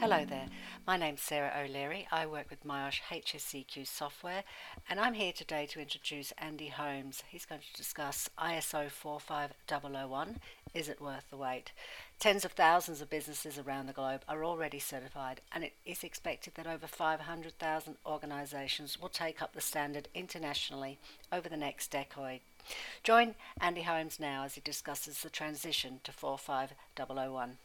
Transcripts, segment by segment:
Hello there, my name's Sarah O'Leary. I work with myosh HSEQ software and I'm here today to introduce Andy Holmes. He's going to discuss ISO 45001 Is it worth the wait? Tens of thousands of businesses around the globe are already certified, and it is expected that over 500,000 organisations will take up the standard internationally over the next decade. Join Andy Holmes now as he discusses the transition to 45001.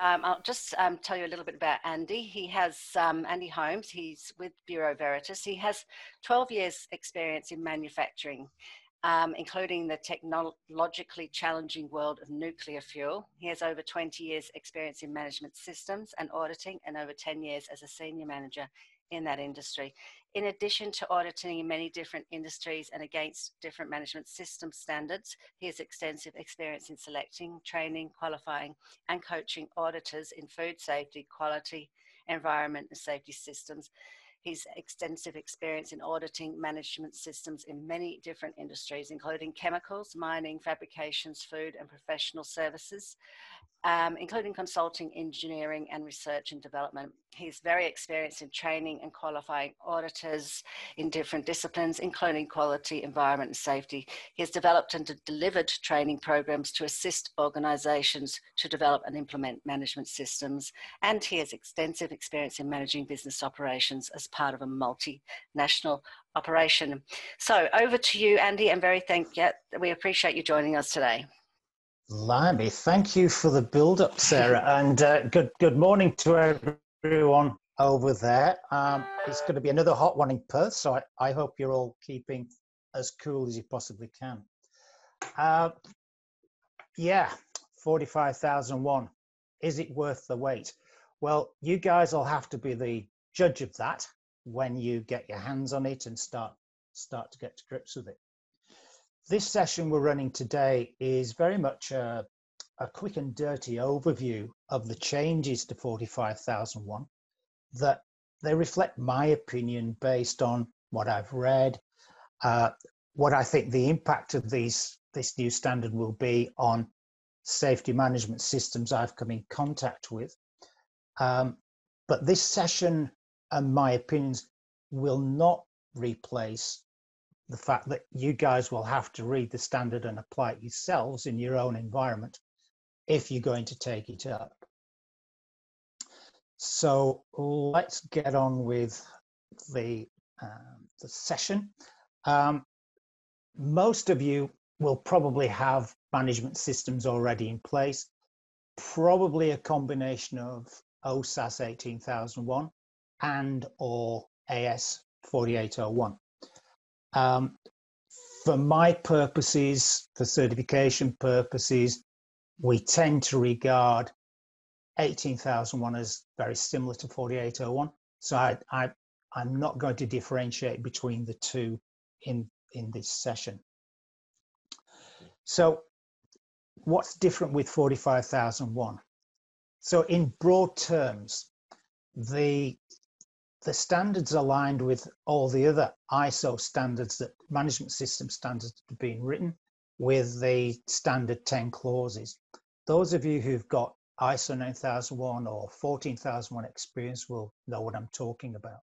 Um, I'll just um, tell you a little bit about Andy. He has um, Andy Holmes. He's with Bureau Veritas. He has 12 years' experience in manufacturing, um, including the technologically challenging world of nuclear fuel. He has over 20 years' experience in management systems and auditing, and over 10 years as a senior manager in that industry. In addition to auditing in many different industries and against different management system standards, he has extensive experience in selecting, training, qualifying, and coaching auditors in food safety, quality, environment, and safety systems. He's extensive experience in auditing management systems in many different industries, including chemicals, mining, fabrications, food, and professional services um, including consulting, engineering, and research and development. He's very experienced in training and qualifying auditors in different disciplines, including quality, environment, and safety. He has developed and delivered training programs to assist organizations to develop and implement management systems. And he has extensive experience in managing business operations as part of a multinational operation. So over to you, Andy, and very thank you. We appreciate you joining us today. Blimey, thank you for the build up, Sarah. and uh, good, good morning to everyone over there. Um, it's going to be another hot one in Perth, so I, I hope you're all keeping as cool as you possibly can. Uh, yeah, 45,001. Is it worth the wait? Well, you guys will have to be the judge of that when you get your hands on it and start start to get to grips with it this session we're running today is very much a, a quick and dirty overview of the changes to 45001 that they reflect my opinion based on what I've read, uh, what I think the impact of these this new standard will be on safety management systems I've come in contact with. Um, but this session and my opinions will not replace the fact that you guys will have to read the standard and apply it yourselves in your own environment if you're going to take it up. So let's get on with the, um, the session. Um, most of you will probably have management systems already in place, probably a combination of OHSAS 18001 and or AS 4801. Um, for my purposes, for certification purposes, we tend to regard 18,001 as very similar to 4801. So I, I, I'm not going to differentiate between the two in, in this session. So what's different with 45,001? So in broad terms, the the standards aligned with all the other ISO standards that management system standards have been written with the standard 10 clauses. Those of you who've got ISO 9001 or 14001 experience will know what I'm talking about.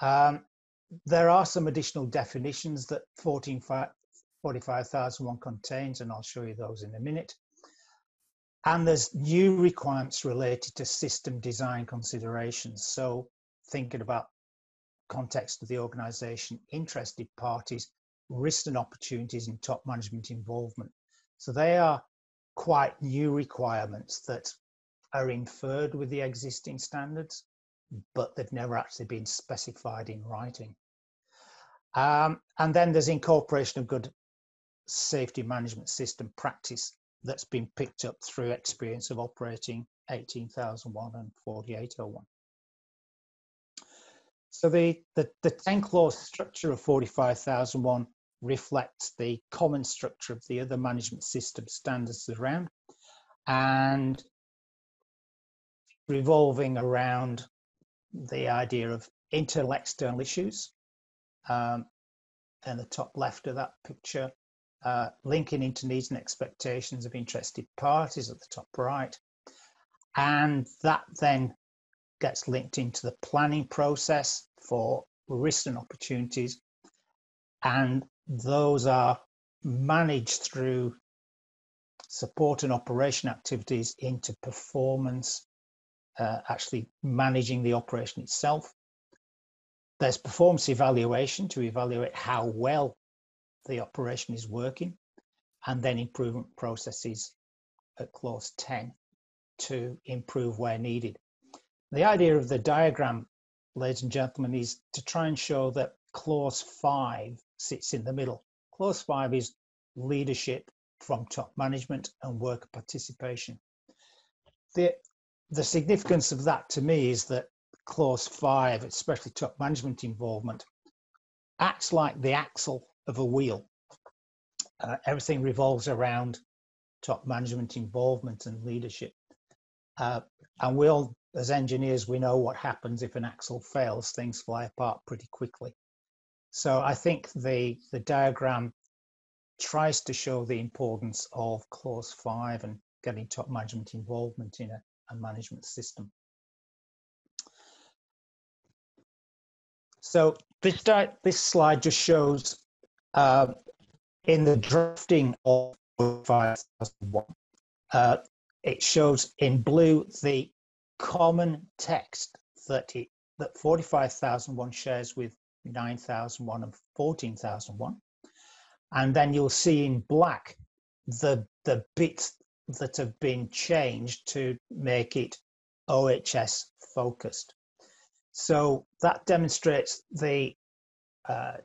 Um, there are some additional definitions that 14, 45001 contains, and I'll show you those in a minute. And there's new requirements related to system design considerations. So thinking about context of the organization, interested parties, risks and opportunities, and top management involvement. So they are quite new requirements that are inferred with the existing standards, but they've never actually been specified in writing. Um, and then there's incorporation of good safety management system practice that's been picked up through experience of operating 18,001 and 4801. So the, the, the 10 clause structure of 45,001 reflects the common structure of the other management system standards around and revolving around the idea of internal external issues. Um, and the top left of that picture, uh, linking into needs and expectations of interested parties at the top right. And that then gets linked into the planning process for risks and opportunities. And those are managed through support and operation activities into performance, uh, actually managing the operation itself. There's performance evaluation to evaluate how well the operation is working, and then improvement processes at clause 10 to improve where needed. The idea of the diagram, ladies and gentlemen, is to try and show that clause 5 sits in the middle. Clause 5 is leadership from top management and worker participation. The, the significance of that to me is that clause 5, especially top management involvement, acts like the axle of a wheel. Uh, everything revolves around top management involvement and leadership. Uh, and we all, as engineers, we know what happens if an axle fails, things fly apart pretty quickly. So I think the, the diagram tries to show the importance of clause five and getting top management involvement in a, a management system. So this, this slide just shows uh, in the drafting of 5001, uh, it shows in blue the common text that that 45,001 shares with 9,001 and 14,001. And then you'll see in black the, the bits that have been changed to make it OHS focused. So that demonstrates the uh,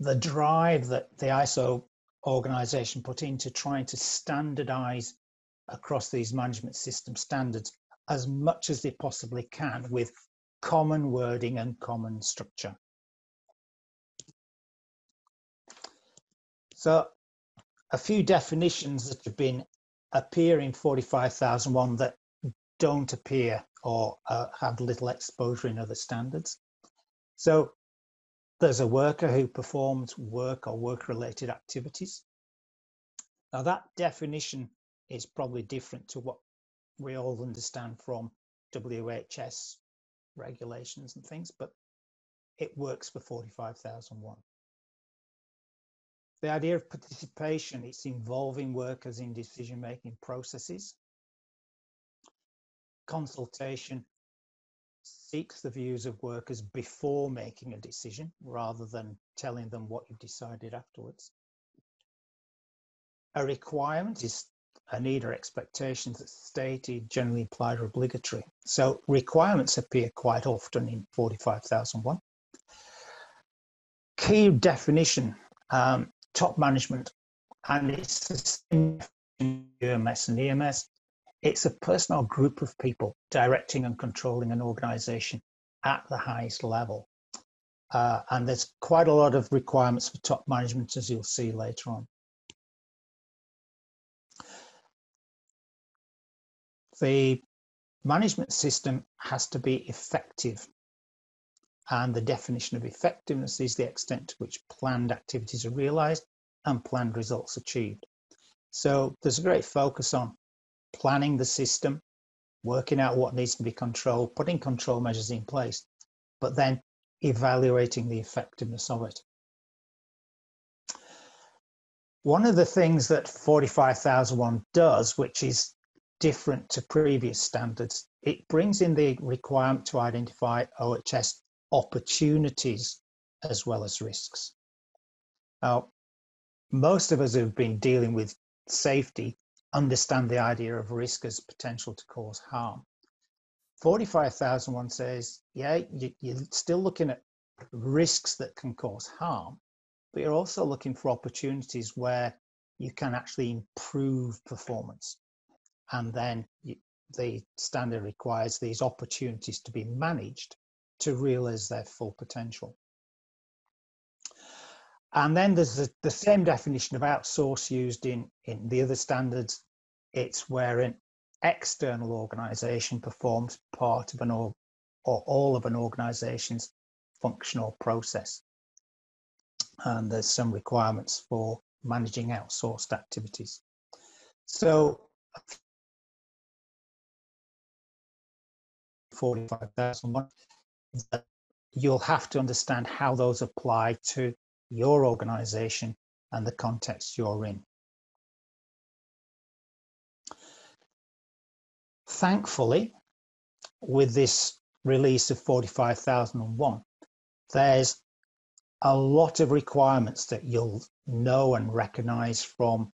the drive that the ISO organization put into trying to standardize across these management system standards as much as they possibly can with common wording and common structure. So a few definitions that have been appear in 45001 that don't appear or uh, have little exposure in other standards. So there's a worker who performs work or work related activities. Now, that definition is probably different to what we all understand from WHS regulations and things, but it works for 45,001. The idea of participation is involving workers in decision making processes. Consultation seeks the views of workers before making a decision rather than telling them what you've decided afterwards. A requirement is a need or expectations that's stated, generally implied or obligatory. So requirements appear quite often in 45,001. Key definition, um, top management, and it's the same UMS and EMS. It's a personal group of people directing and controlling an organization at the highest level. Uh, and there's quite a lot of requirements for top management, as you'll see later on. The management system has to be effective. And the definition of effectiveness is the extent to which planned activities are realized and planned results achieved. So there's a great focus on planning the system, working out what needs to be controlled, putting control measures in place, but then evaluating the effectiveness of it. One of the things that 45001 does, which is different to previous standards, it brings in the requirement to identify OHS opportunities as well as risks. Now, most of us who've been dealing with safety understand the idea of risk as potential to cause harm. 45,001 says, yeah, you, you're still looking at risks that can cause harm, but you're also looking for opportunities where you can actually improve performance. And then you, the standard requires these opportunities to be managed to realize their full potential. And then there's the, the same definition of outsource used in, in the other standards. It's where an external organization performs part of an or, or all of an organization's functional process. And there's some requirements for managing outsourced activities. So 45001 you'll have to understand how those apply to your organization and the context you're in. Thankfully, with this release of 45001, there's a lot of requirements that you'll know and recognize from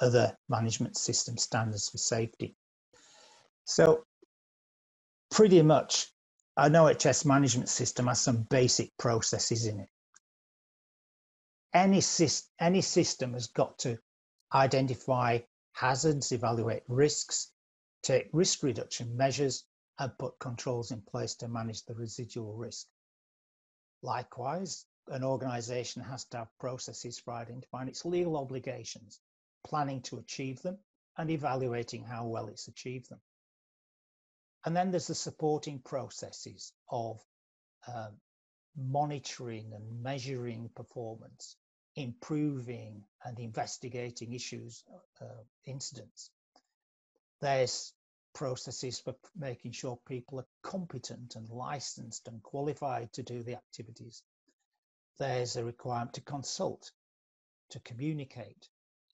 other management system standards for safety. So pretty much an OHS management system has some basic processes in it. Any, any system has got to identify hazards, evaluate risks, take risk reduction measures, and put controls in place to manage the residual risk. Likewise, an organization has to have processes for identifying its legal obligations, planning to achieve them, and evaluating how well it's achieved them. And then there's the supporting processes of uh, monitoring and measuring performance, improving and investigating issues, uh, incidents. There's processes for making sure people are competent and licensed and qualified to do the activities. There's a requirement to consult, to communicate,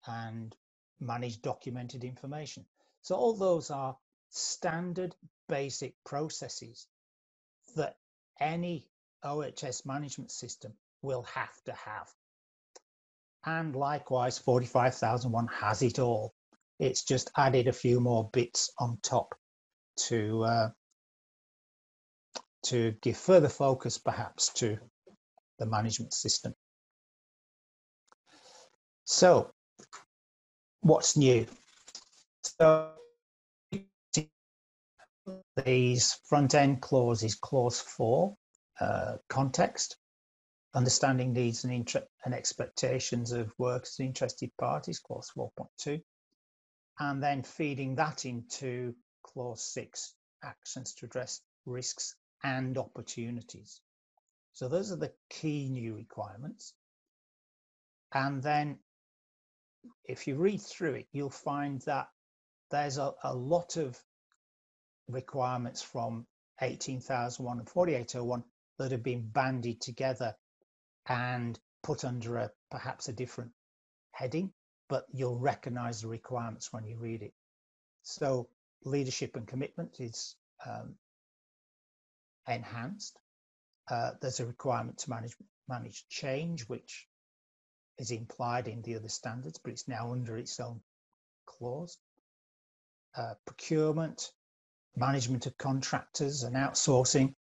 and manage documented information. So all those are standard basic processes that any OHS management system will have to have. And likewise, 45001 has it all. It's just added a few more bits on top to uh, to give further focus perhaps to the management system. So what's new? So these front end clauses, clause four, uh, context, understanding needs and, inter- and expectations of workers and interested parties, clause 4.2, and then feeding that into clause six, actions to address risks and opportunities. So those are the key new requirements. And then if you read through it, you'll find that there's a, a lot of requirements from 18,001 and 4801 that have been bandied together and put under a perhaps a different heading, but you'll recognize the requirements when you read it. So leadership and commitment is um, enhanced. Uh, there's a requirement to manage manage change, which is implied in the other standards, but it's now under its own clause. Uh, procurement, management of contractors and outsourcing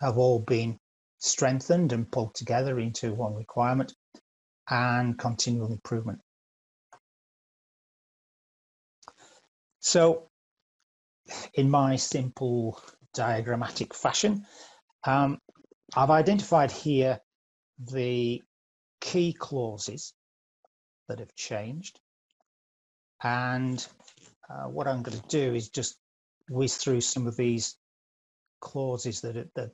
have all been strengthened and pulled together into one requirement and continual improvement. So in my simple diagrammatic fashion, um, I've identified here the key clauses that have changed. And uh, what I'm going to do is just whiz through some of these clauses that that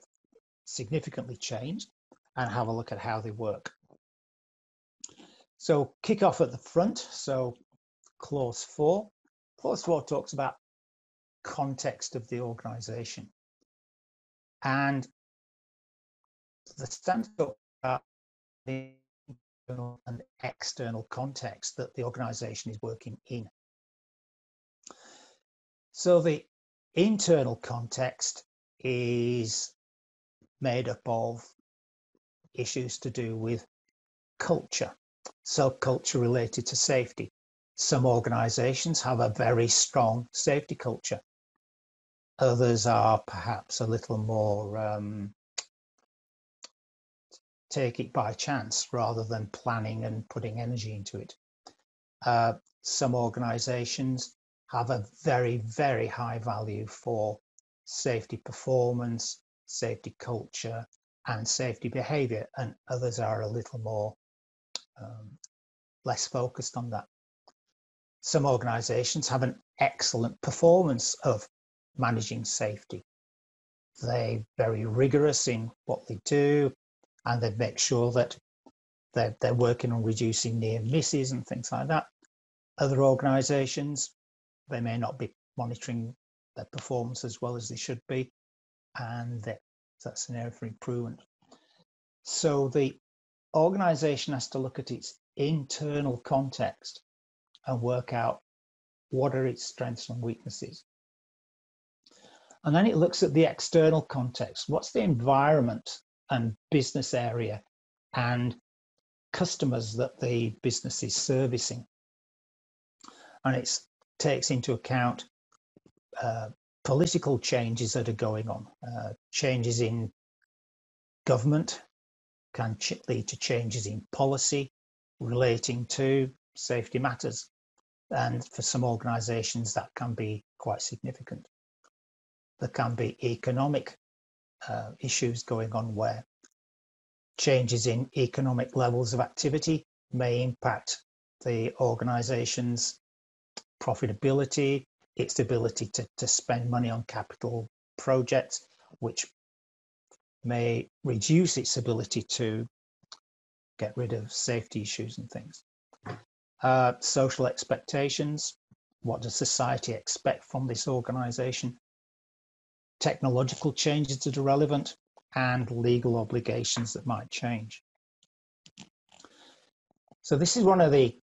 significantly changed and have a look at how they work. So kick off at the front. So clause four. Clause four talks about context of the organization. And the standard about the internal and external context that the organization is working in. So the internal context is made up of issues to do with culture. So culture related to safety. Some organizations have a very strong safety culture. Others are perhaps a little more um, take it by chance rather than planning and putting energy into it. Uh, some organizations have a very, very high value for safety performance, safety culture, and safety behavior, and others are a little more um, less focused on that. Some organizations have an excellent performance of managing safety. They're very rigorous in what they do, and they make sure that they're, they're working on reducing near misses and things like that. Other organizations they may not be monitoring their performance as well as they should be, and that's an area for improvement. So the organization has to look at its internal context and work out what are its strengths and weaknesses. And then it looks at the external context. What's the environment and business area and customers that the business is servicing? And it takes into account uh, political changes that are going on, uh, changes in government can lead to changes in policy relating to safety matters. And for some organizations, that can be quite significant. There can be economic uh, issues going on where changes in economic levels of activity may impact the organization's profitability, its ability to, to spend money on capital projects, which may reduce its ability to get rid of safety issues and things. Uh, social expectations. What does society expect from this organization? Technological changes that are relevant and legal obligations that might change. So this is one of the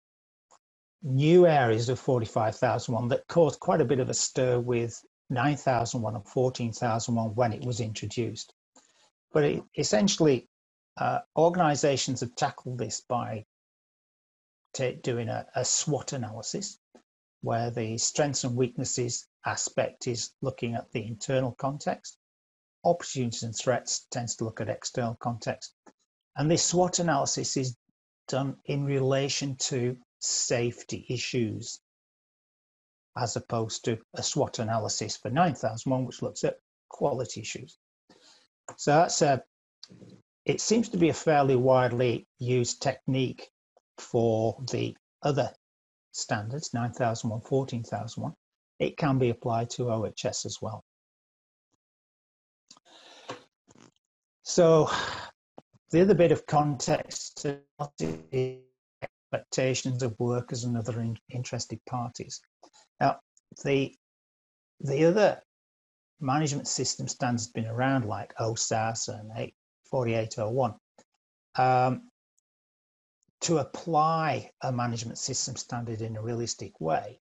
new areas of 45,001 that caused quite a bit of a stir with 9,001 and 14,001 when it was introduced. But it, essentially, uh, organizations have tackled this by doing a, a SWOT analysis, where the strengths and weaknesses aspect is looking at the internal context. Opportunities and threats tends to look at external context. And this SWOT analysis is done in relation to safety issues, as opposed to a SWOT analysis for 9001, which looks at quality issues. So that's a, it seems to be a fairly widely used technique for the other standards, 9001, 14001. It can be applied to OHS as well. So the other bit of context expectations of workers and other in, interested parties. Now, the the other management system standards been around like OHSAS and 4801. Um, to apply a management system standard in a realistic way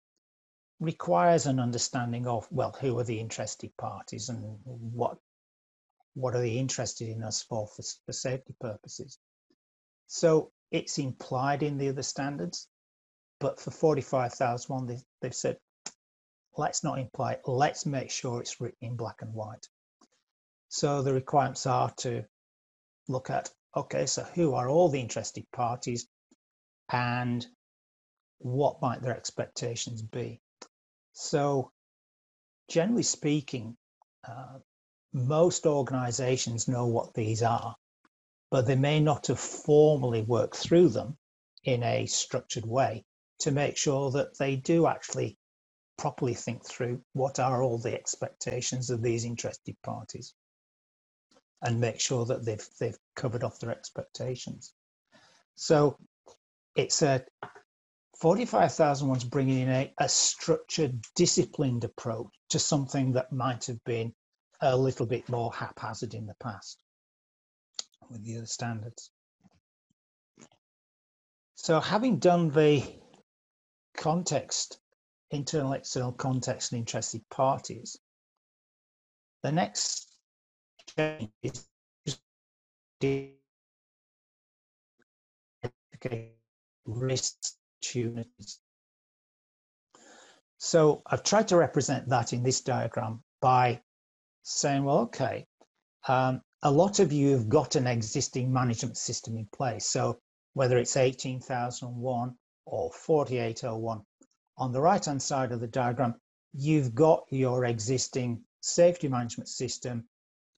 requires an understanding of well who are the interested parties and what what are they interested in us for for, for safety purposes so it's implied in the other standards, but for 45,001, they, they've said, let's not imply it, let's make sure it's written in black and white. So the requirements are to look at, okay, so who are all the interested parties and what might their expectations be? So generally speaking, uh, most organizations know what these are but they may not have formally worked through them in a structured way to make sure that they do actually properly think through what are all the expectations of these interested parties and make sure that they've they've covered off their expectations. So it's a 45,001's bringing in a, a structured, disciplined approach to something that might have been a little bit more haphazard in the past with the other standards. So having done the context, internal, external context and interested parties, the next change is risks, opportunities. So I've tried to represent that in this diagram by saying, well, okay, um, a lot of you have got an existing management system in place. So whether it's 18,001 or 4801, on the right hand side of the diagram, you've got your existing safety management system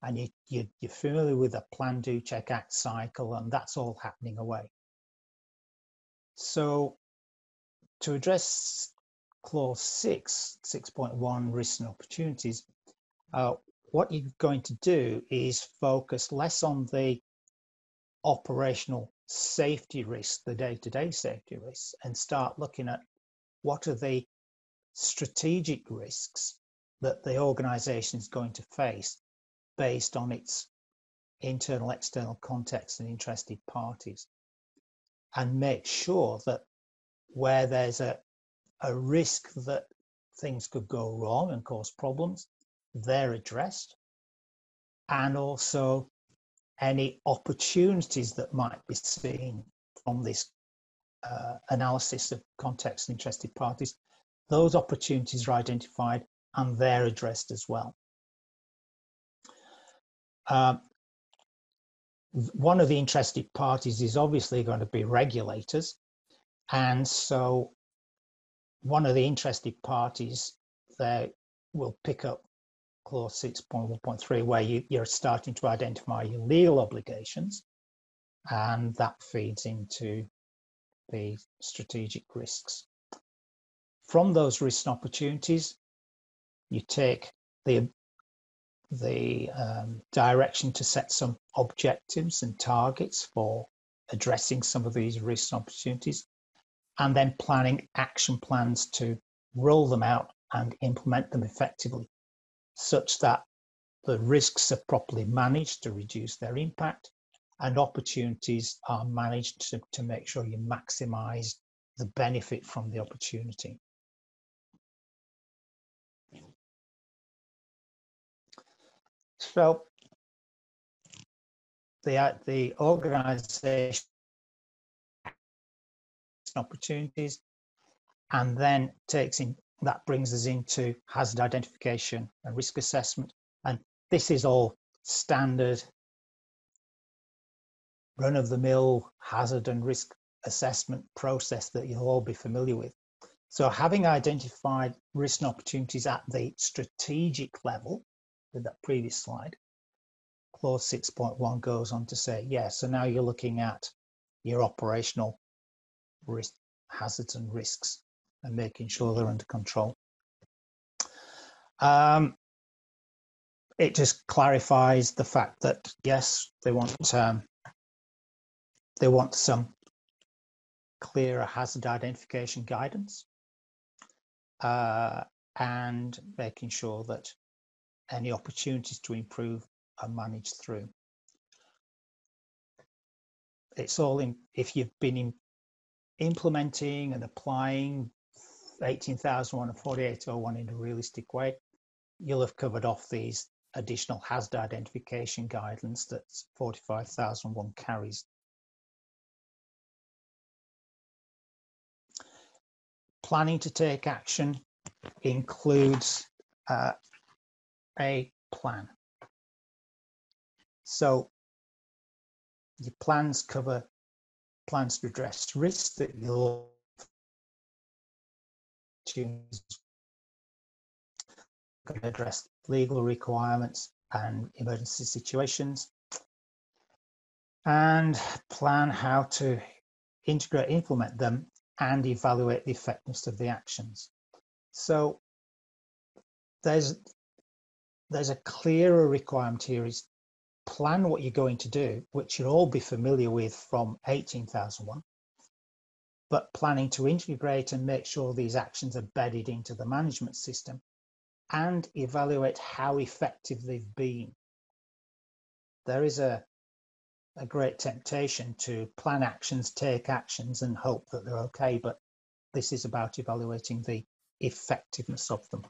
and you, you, are familiar with the plan, do, check, act cycle, and that's all happening away. So to address clause 6, 6.1 risks and opportunities, uh, what you're going to do is focus less on the operational safety risks, the day-to-day safety risks, and start looking at what are the strategic risks that the organization is going to face based on its internal, external context and interested parties. And make sure that where there's a, a risk that things could go wrong and cause problems, they're addressed. And also any opportunities that might be seen from this uh, analysis of context and interested parties, those opportunities are identified and they're addressed as well. Um, one of the interested parties is obviously going to be regulators. And so one of the interested parties there will pick up clause 6.1.3 where you, you're starting to identify your legal obligations and that feeds into the strategic risks. From those risks and opportunities, you take the the um, direction to set some objectives and targets for addressing some of these risks and opportunities, and then planning action plans to roll them out and implement them effectively, such that the risks are properly managed to reduce their impact and opportunities are managed to, to make sure you maximize the benefit from the opportunity. So the, uh, the organization opportunities and then takes in that brings us into hazard identification and risk assessment. And this is all standard run-of-the-mill hazard and risk assessment process that you'll all be familiar with. So having identified risk and opportunities at the strategic level with that previous slide, clause 6.1 goes on to say, yeah, so now you're looking at your operational risk, hazards and risks and making sure they're under control. Um, it just clarifies the fact that yes, they want um, they want some clearer hazard identification guidance uh, and making sure that any opportunities to improve are managed through. It's all in, if you've been in, implementing and applying 18,001 and 4801 in a realistic way, you'll have covered off these additional hazard identification guidelines that 45,001 carries. Planning to take action includes uh, a plan. So your plans cover plans to address risks that you'll address legal requirements and emergency situations and plan how to integrate, implement them and evaluate the effectiveness of the actions. So there's there's a clearer requirement here is plan what you're going to do, which you'll all be familiar with from 18,001, but planning to integrate and make sure these actions are bedded into the management system and evaluate how effective they've been. There is a, a great temptation to plan actions, take actions, and hope that they're okay, but this is about evaluating the effectiveness of them.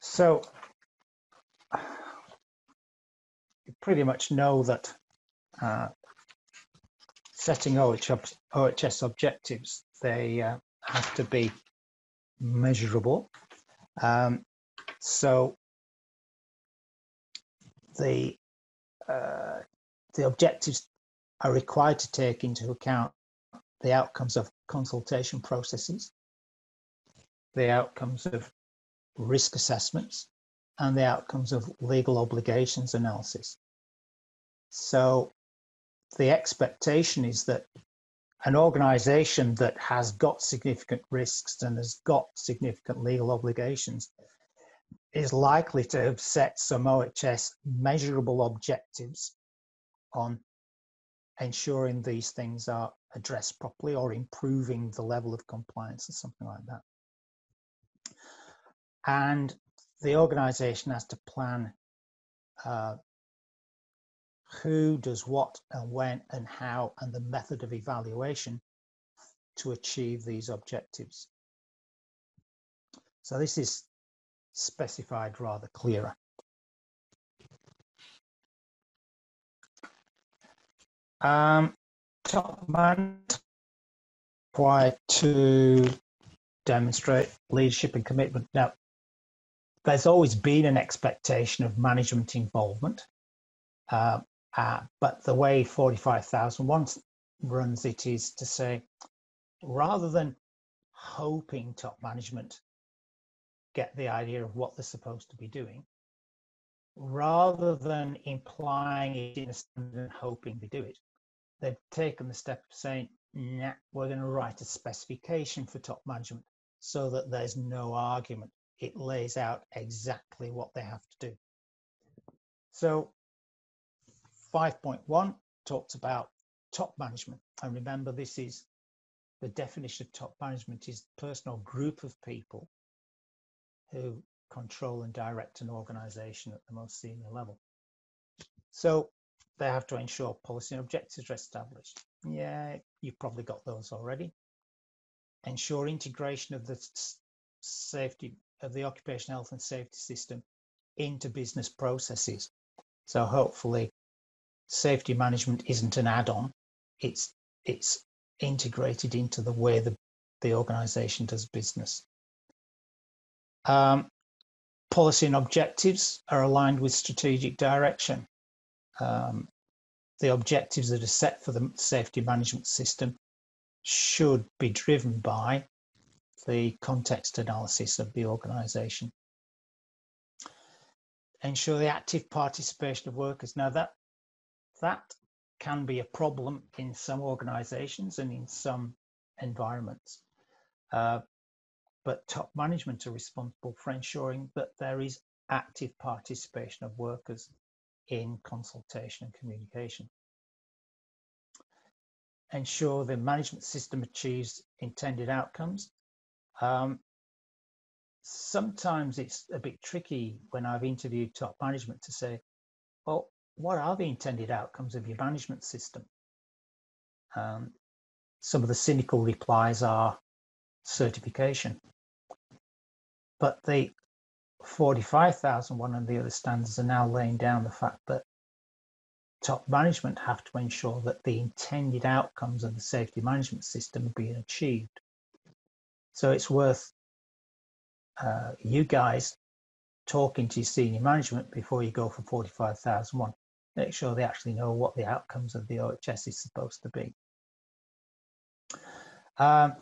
So you pretty much know that uh, setting OHS, OHS objectives, they uh, have to be measurable. Um, so the uh, the objectives are required to take into account the outcomes of consultation processes, the outcomes of risk assessments, and the outcomes of legal obligations analysis. So the expectation is that an organization that has got significant risks and has got significant legal obligations is likely to have set some OHS measurable objectives on ensuring these things are addressed properly or improving the level of compliance or something like that. And the organization has to plan uh, who does what and when and how and the method of evaluation to achieve these objectives. So this is specified rather clearer. Um, top man required to demonstrate leadership and commitment. Now, there's always been an expectation of management involvement, uh, uh, but the way 45,001 runs it is to say, rather than hoping top management get the idea of what they're supposed to be doing, rather than implying it in a standard and hoping they do it, they've taken the step of saying, nah, we're going to write a specification for top management so that there's no argument. It lays out exactly what they have to do. So 5.1 talks about top management. And remember, this is the definition of top management is personal group of people who control and direct an organization at the most senior level. So they have to ensure policy and objectives are established. Yeah, you've probably got those already. Ensure integration of the safety of the occupational health and safety system into business processes. So hopefully safety management isn't an add-on, it's it's integrated into the way the, the organization does business. Um, policy and objectives are aligned with strategic direction. Um, the objectives that are set for the safety management system should be driven by the context analysis of the organization. Ensure the active participation of workers. Now that that can be a problem in some organizations and in some environments. Uh, but top management are responsible for ensuring that there is active participation of workers in consultation and communication. Ensure the management system achieves intended outcomes. Um, sometimes it's a bit tricky when I've interviewed top management to say, well, what are the intended outcomes of your management system? Um, some of the cynical replies are certification. But the 45,001 and the other standards are now laying down the fact that top management have to ensure that the intended outcomes of the safety management system are being achieved. So it's worth uh, you guys talking to your senior management before you go for 45,001. Make sure they actually know what the outcomes of the OHS is supposed to be. Um,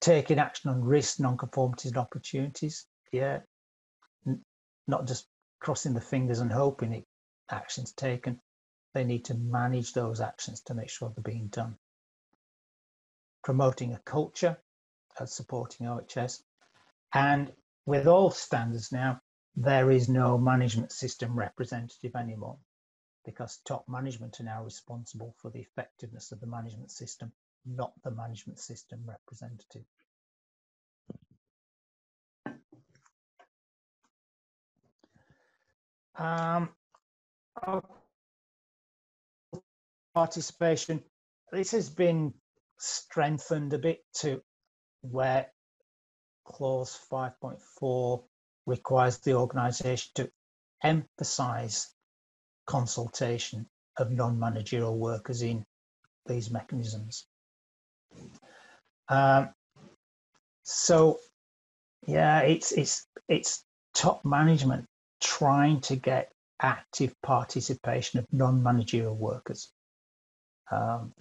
taking action on risks, non-conformities and opportunities. Yeah, N not just crossing the fingers and hoping it actions taken. They need to manage those actions to make sure they're being done. Promoting a culture of supporting OHS. And with all standards now, there is no management system representative anymore because top management are now responsible for the effectiveness of the management system not the management system representative. Um, participation, this has been strengthened a bit to where clause 5.4 requires the organisation to emphasise consultation of non-managerial workers in these mechanisms. Um, so yeah, it's it's it's top management trying to get active participation of non-managerial workers. Um,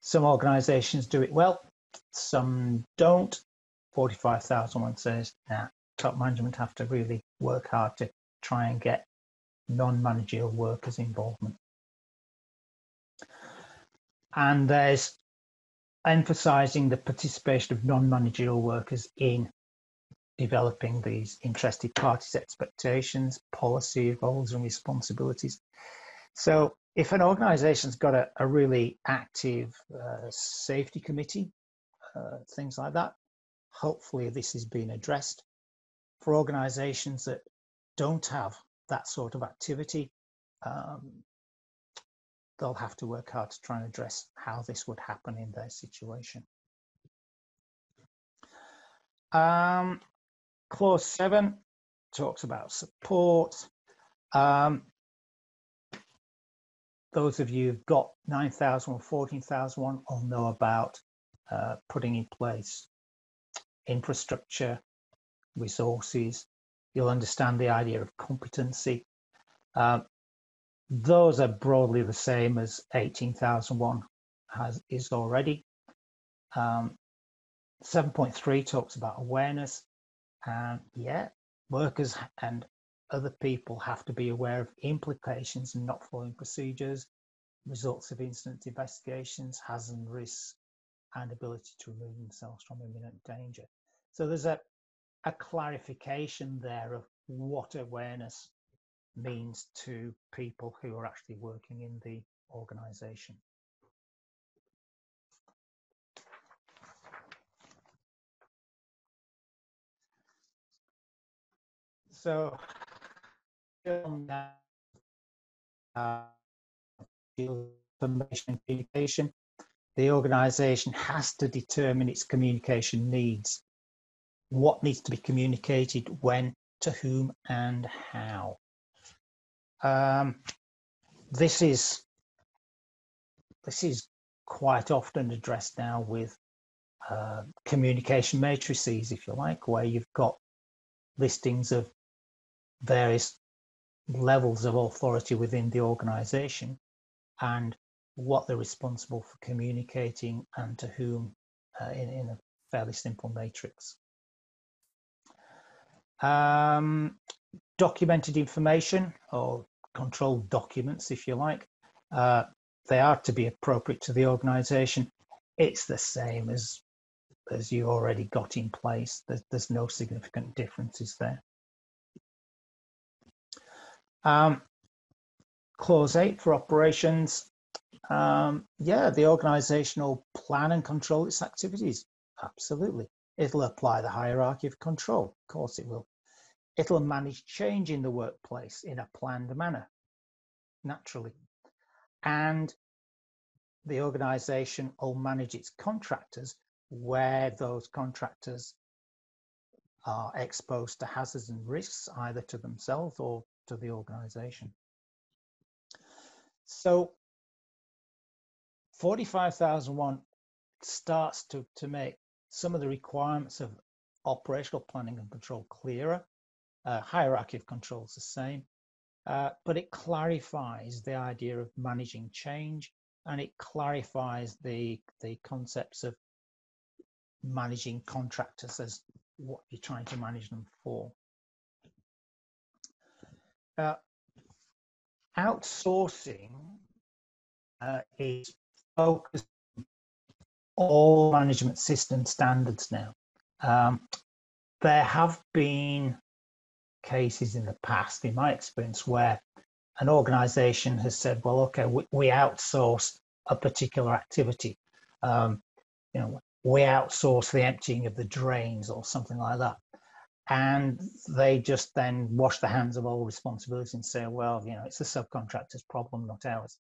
some organizations do it well, some don't. 45,001 says, nah, top management have to really work hard to try and get non-managerial workers involvement. And there's emphasizing the participation of non-managerial workers in developing these interested parties' expectations, policy roles and responsibilities. So, if an organization's got a, a really active uh, safety committee, uh, things like that, hopefully this has been addressed. for organizations that don't have that sort of activity, um, they'll have to work hard to try and address how this would happen in their situation. Um, clause 7 talks about support. Um, those of you who've got 9,000 or 14,001 will know about uh, putting in place infrastructure, resources. You'll understand the idea of competency. Uh, those are broadly the same as 18,001 has is already. Um, 7.3 talks about awareness. And yeah, workers and other people have to be aware of implications and not following procedures, results of incident investigations, hazard and risks, and ability to remove themselves from imminent danger. So there's a, a clarification there of what awareness means to people who are actually working in the organization. So uh, information communication, the organization has to determine its communication needs. What needs to be communicated, when, to whom, and how. Um, this is this is quite often addressed now with uh, communication matrices, if you like, where you've got listings of various levels of authority within the organization and what they're responsible for communicating and to whom uh, in, in, a fairly simple matrix. Um, documented information or controlled documents, if you like, uh, they are to be appropriate to the organization. It's the same as as you already got in place. There's, there's no significant differences there. Um, clause 8 for operations. Um, yeah, the organization will plan and control its activities. Absolutely. It'll apply the hierarchy of control. Of course it will. It'll manage change in the workplace in a planned manner, naturally. And the organization will manage its contractors where those contractors are exposed to hazards and risks, either to themselves or to the organization. So 45,001 starts to, to make some of the requirements of operational planning and control clearer. Uh, hierarchy of control is the same, uh, but it clarifies the idea of managing change and it clarifies the, the concepts of managing contractors as what you're trying to manage them for. Uh, outsourcing uh, is focused on all management system standards now. Um, there have been cases in the past, in my experience, where an organization has said, well, okay, we, we outsource a particular activity. Um, you know, we outsource the emptying of the drains or something like that and they just then wash the hands of all responsibility and say, well, you know, it's the subcontractor's problem, not ours.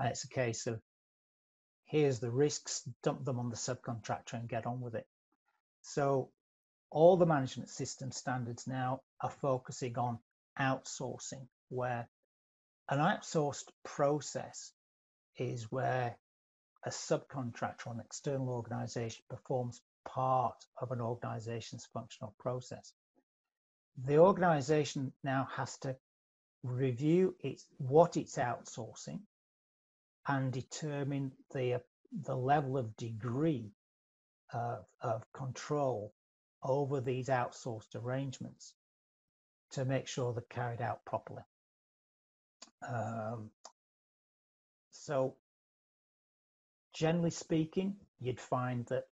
And it's a case of here's the risks, dump them on the subcontractor and get on with it. So all the management system standards now are focusing on outsourcing, where an outsourced process is where a subcontractor or an external organization performs part of an organization's functional process. The organization now has to review its what it's outsourcing and determine the the level of degree of, of control over these outsourced arrangements to make sure they're carried out properly. Um, so generally speaking, you'd find that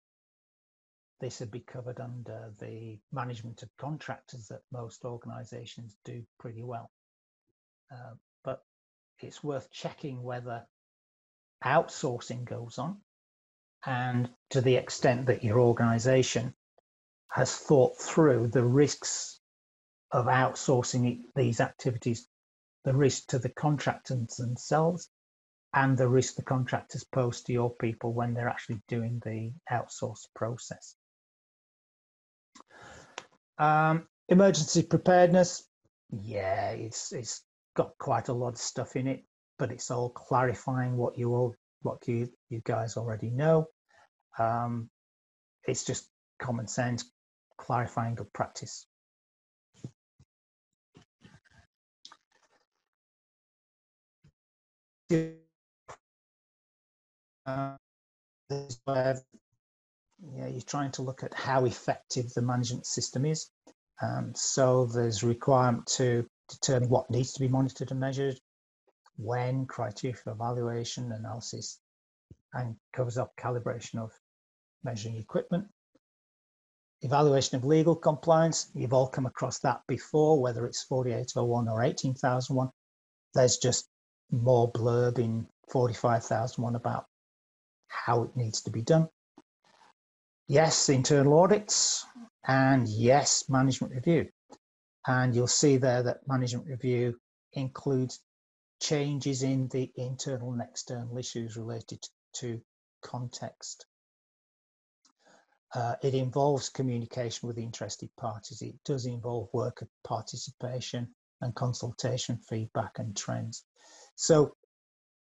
this would be covered under the management of contractors that most organizations do pretty well. Uh, but it's worth checking whether outsourcing goes on and to the extent that your organization has thought through the risks of outsourcing these activities, the risk to the contractors themselves and the risk the contractors pose to your people when they're actually doing the outsource process. Um, emergency preparedness, yeah, it's it's got quite a lot of stuff in it, but it's all clarifying what you all what you you guys already know. Um, it's just common sense, clarifying good practice. Uh, yeah, you're trying to look at how effective the management system is. Um, so there's requirement to determine what needs to be monitored and measured, when, criteria for evaluation, analysis, and covers up calibration of measuring equipment. Evaluation of legal compliance, you've all come across that before, whether it's 4801 or 18001. There's just more blurb in 45001 about how it needs to be done. Yes, internal audits, and yes, management review. And you'll see there that management review includes changes in the internal and external issues related to context. Uh, it involves communication with interested parties. It does involve worker participation and consultation, feedback and trends. So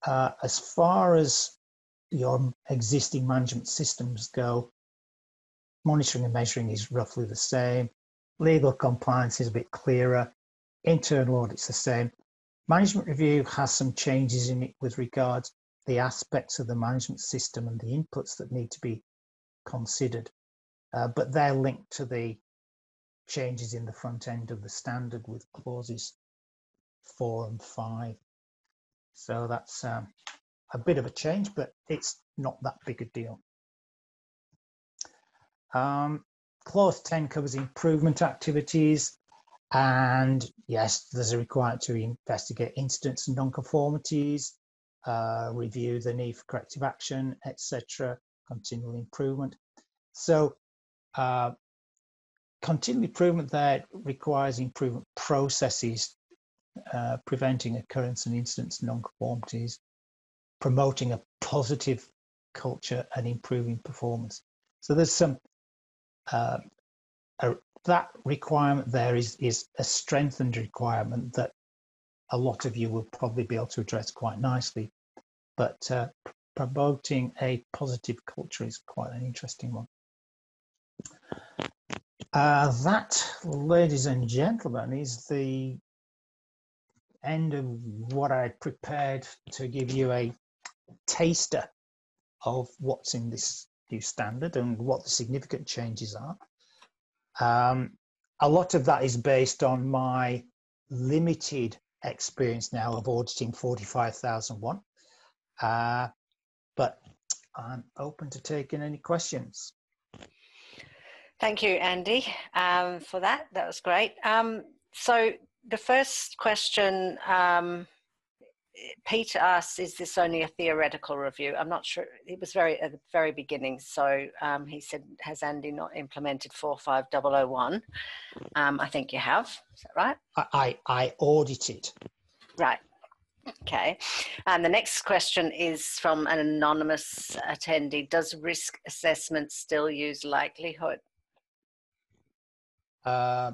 uh, as far as your existing management systems go, monitoring and measuring is roughly the same. Legal compliance is a bit clearer. Internal audit's the same. Management review has some changes in it with regards the aspects of the management system and the inputs that need to be considered. Uh, but they're linked to the changes in the front end of the standard with clauses four and five. So that's um, a bit of a change, but it's not that big a deal. Um, clause 10 covers improvement activities. And yes, there's a requirement to investigate incidents and non-conformities, uh, review the need for corrective action, etc., continual improvement. So uh, continual improvement there requires improvement processes, uh, preventing occurrence and incidents and non-conformities, promoting a positive culture and improving performance. So there's some uh, a, that requirement there is is a strengthened requirement that a lot of you will probably be able to address quite nicely. But uh, promoting a positive culture is quite an interesting one. Uh, that, ladies and gentlemen, is the end of what I prepared to give you a taster of what's in this new standard and what the significant changes are. Um, a lot of that is based on my limited experience now of auditing 45001. Uh, I'm open to taking any questions. Thank you, Andy, um, for that. That was great. Um, so the first question um, Peter asked, "Is this only a theoretical review?" I'm not sure. It was very at the very beginning. So um, he said, "Has Andy not implemented 45001?" Um, I think you have. Is that right? I I audited. Right. Okay. And the next question is from an anonymous attendee. Does risk assessment still use likelihood? Uh,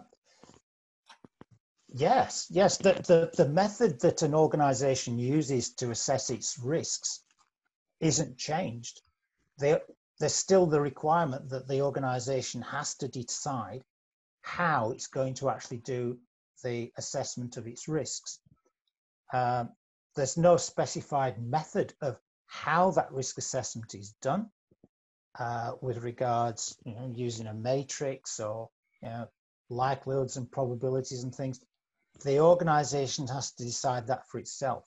Yes, yes. The, the, the method that an organization uses to assess its risks isn't changed. There, there's still the requirement that the organization has to decide how it's going to actually do the assessment of its risks. Um, there's no specified method of how that risk assessment is done uh, with regards, you know, using a matrix or you know, likelihoods and probabilities and things the organization has to decide that for itself.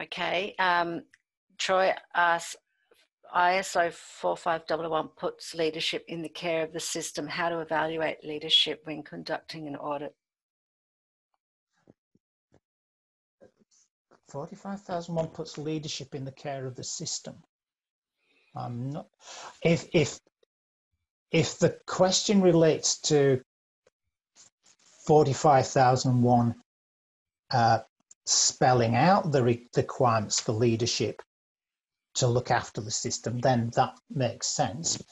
Okay. Um, Troy asks, ISO 45001 puts leadership in the care of the system. How to evaluate leadership when conducting an audit? 45001 puts leadership in the care of the system. I'm not, if, if, if the question relates to 45001 uh, spelling out the re- requirements for leadership to look after the system, then that makes sense.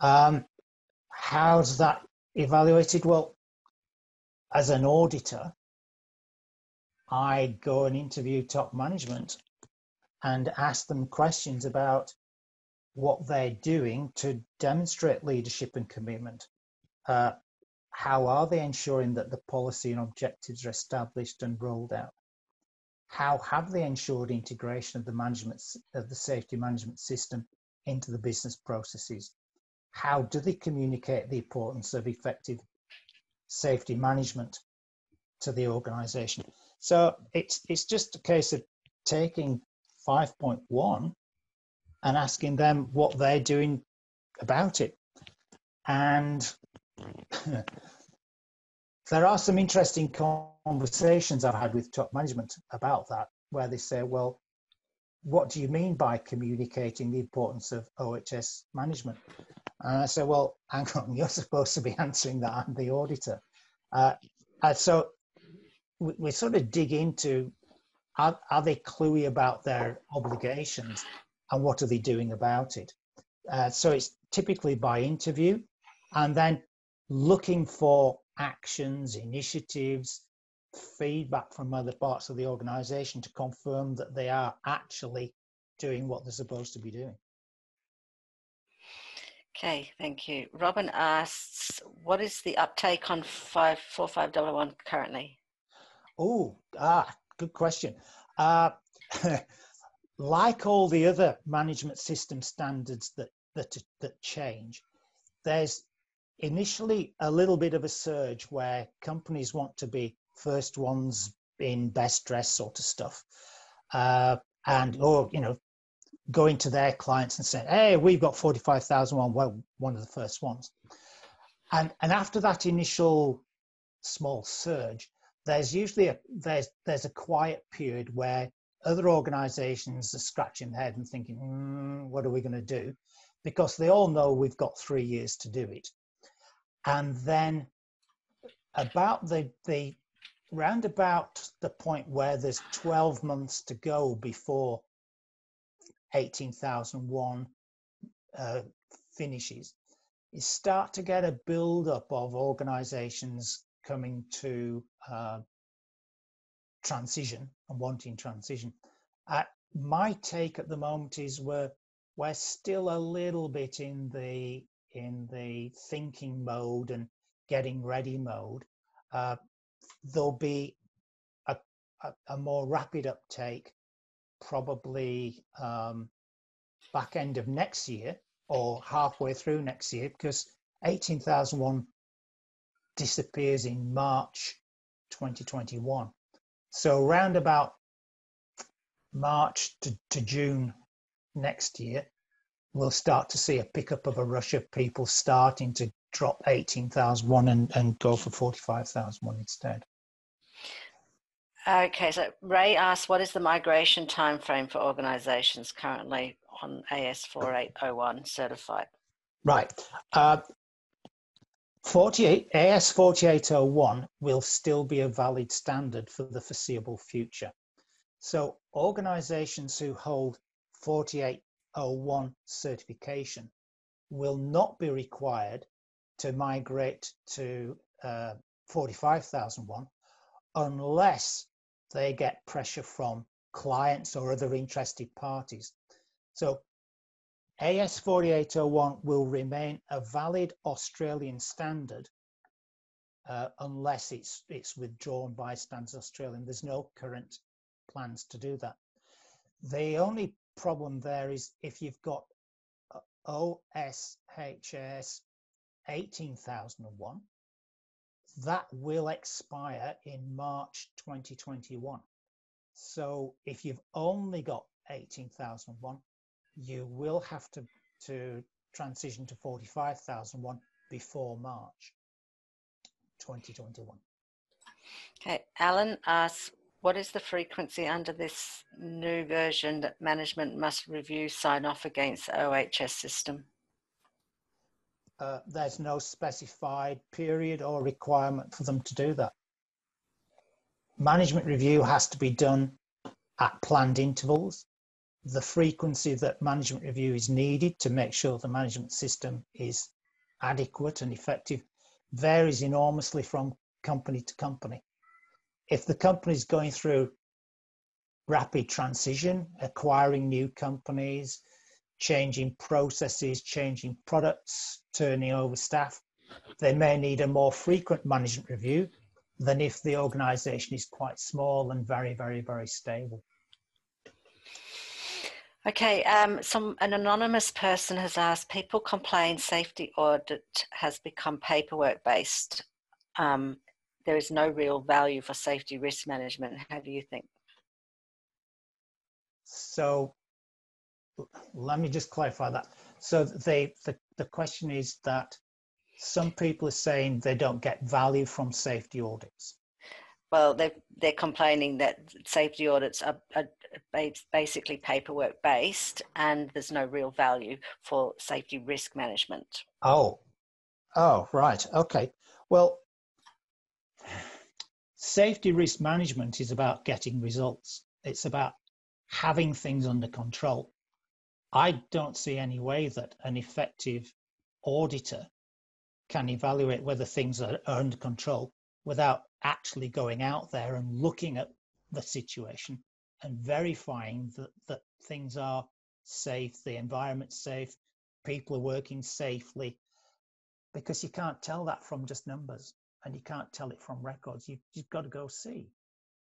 Um, how's that evaluated? Well, as an auditor, I go and interview top management and ask them questions about what they're doing to demonstrate leadership and commitment. Uh, how are they ensuring that the policy and objectives are established and rolled out? How have they ensured integration of the management of the safety management system into the business processes? How do they communicate the importance of effective safety management to the organization? So it's it's just a case of taking 5.1 and asking them what they're doing about it. And there are some interesting conversations I've had with top management about that, where they say, well, what do you mean by communicating the importance of OHS management? And I say, well, hang on, you're supposed to be answering that. I'm the auditor. Uh, so we, we, sort of dig into are, are they cluey about their obligations and what are they doing about it? Uh, so it's typically by interview and then looking for actions, initiatives, feedback from other parts of the organization to confirm that they are actually doing what they're supposed to be doing. Okay, thank you. Robin asks, what is the uptake on 54511 currently? Oh, ah, good question. Uh, like all the other management system standards that, that, that change, there's initially a little bit of a surge where companies want to be first ones in best dress sort of stuff. Uh, and, or, you know, going to their clients and saying, hey, we've got 45,001, well, one of the first ones. And, and after that initial small surge, there's usually a, there's, there's a quiet period where other organizations are scratching their head and thinking, mm, what are we going to do? Because they all know we've got three years to do it. And then about the, the round about the point where there's 12 months to go before 18,001 uh, finishes, you start to get a build up of organizations coming to uh, transition and wanting transition. Uh, my take at the moment is we're we're still a little bit in the in the thinking mode and getting ready mode. Uh, there'll be a, a, a, more rapid uptake probably um, back end of next year or halfway through next year because 18,001 disappears in March 2021. So around about March to, to June next year, we'll start to see a pickup of a rush of people starting to drop 18,001 and, and go for 45,001 instead. Okay, so Ray asks, what is the migration time frame for organizations currently on AS4801 certified? Right. Uh, 48, AS 4801 will still be a valid standard for the foreseeable future. So organizations who hold 4801 certification will not be required to migrate to uh, 45001 unless they get pressure from clients or other interested parties. So AS 4801 will remain a valid Australian standard uh, unless it's it's withdrawn by Standards Australian. There's no current plans to do that. The only problem there is if you've got uh, OHSAS 18001, that will expire in March 2021. So if you've only got 18,001, you will have to, to transition to 45,001 before March 2021. Okay, Alan asks, what is the frequency under this new version that management must review sign off against OHS system? Uh, there's no specified period or requirement for them to do that. management review has to be done at planned intervals. The frequency that management review is needed to make sure the management system is adequate and effective varies enormously from company to company. If the company is going through rapid transition, acquiring new companies, changing processes, changing products, turning over staff, they may need a more frequent management review than if the organization is quite small and very, very, very stable. Okay, um, some an anonymous person has asked. People complain safety audit has become paperwork based. Um, there is no real value for safety risk management. How do you think? So, let me just clarify that. So, they, the the question is that some people are saying they don't get value from safety audits. Well, they're, they're complaining that safety audits are, are basically paperwork based and there's no real value for safety risk management. Oh, oh, right. Okay. Well, safety risk management is about getting results, it's about having things under control. I don't see any way that an effective auditor can evaluate whether things are under control without actually going out there and looking at the situation and verifying that, that things are safe, the environment's safe, people are working safely, because you can't tell that from just numbers and you can't tell it from records. You, have got to go see.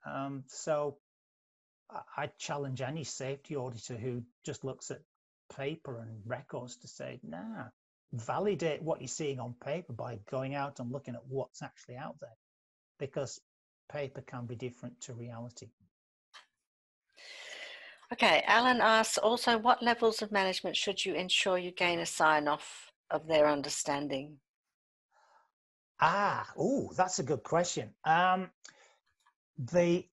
Um, so I challenge any safety auditor who just looks at paper and records to say, nah, validate what you're seeing on paper by going out and looking at what's actually out there because paper can be different to reality. Okay, Alan asks also what levels of management should you ensure you gain a sign off of their understanding? Ah, oh, that's a good question. Um, the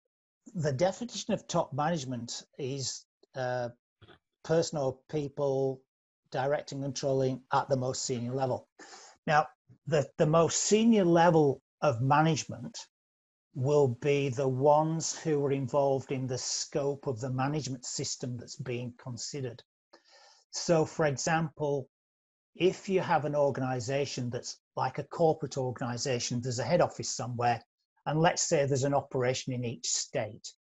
the definition of top management is uh, personal people directing and controlling at the most senior level. Now, the, the most senior level of management will be the ones who are involved in the scope of the management system that's being considered. So, for example, if you have an organization that's like a corporate organization, there's a head office somewhere, and let's say there's an operation in each state.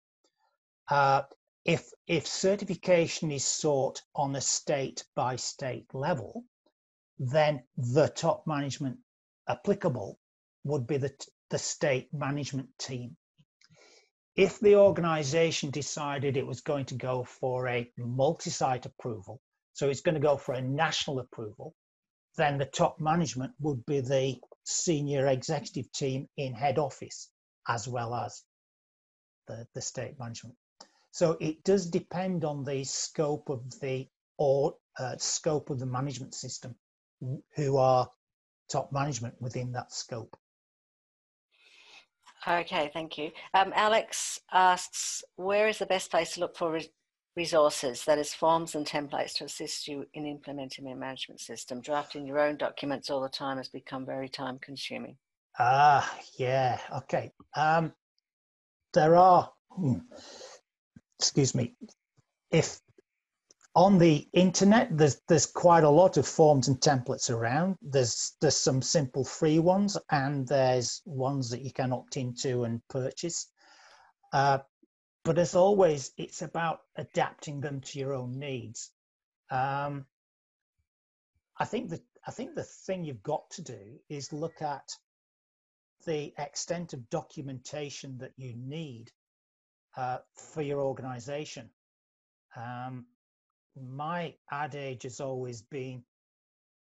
Uh, if if certification is sought on a state by state level, then the top management applicable would be the, the state management team. If the organization decided it was going to go for a multi-site approval, so it's going to go for a national approval, then the top management would be the senior executive team in head office as well as the, the state management. So it does depend on the scope of the or uh, scope of the management system, who are top management within that scope. Okay, thank you. Um, Alex asks, where is the best place to look for re resources, that is forms and templates to assist you in implementing your management system? Drafting your own documents all the time has become very time consuming. Ah, yeah, okay. Um, there are, hmm, excuse me, if on the internet there's there's quite a lot of forms and templates around. There's there's some simple free ones and there's ones that you can opt into and purchase. Uh, but as always it's about adapting them to your own needs. Um, i think that i think the thing you've got to do is look at the extent of documentation that you need uh, for your organization. Um, my adage has always been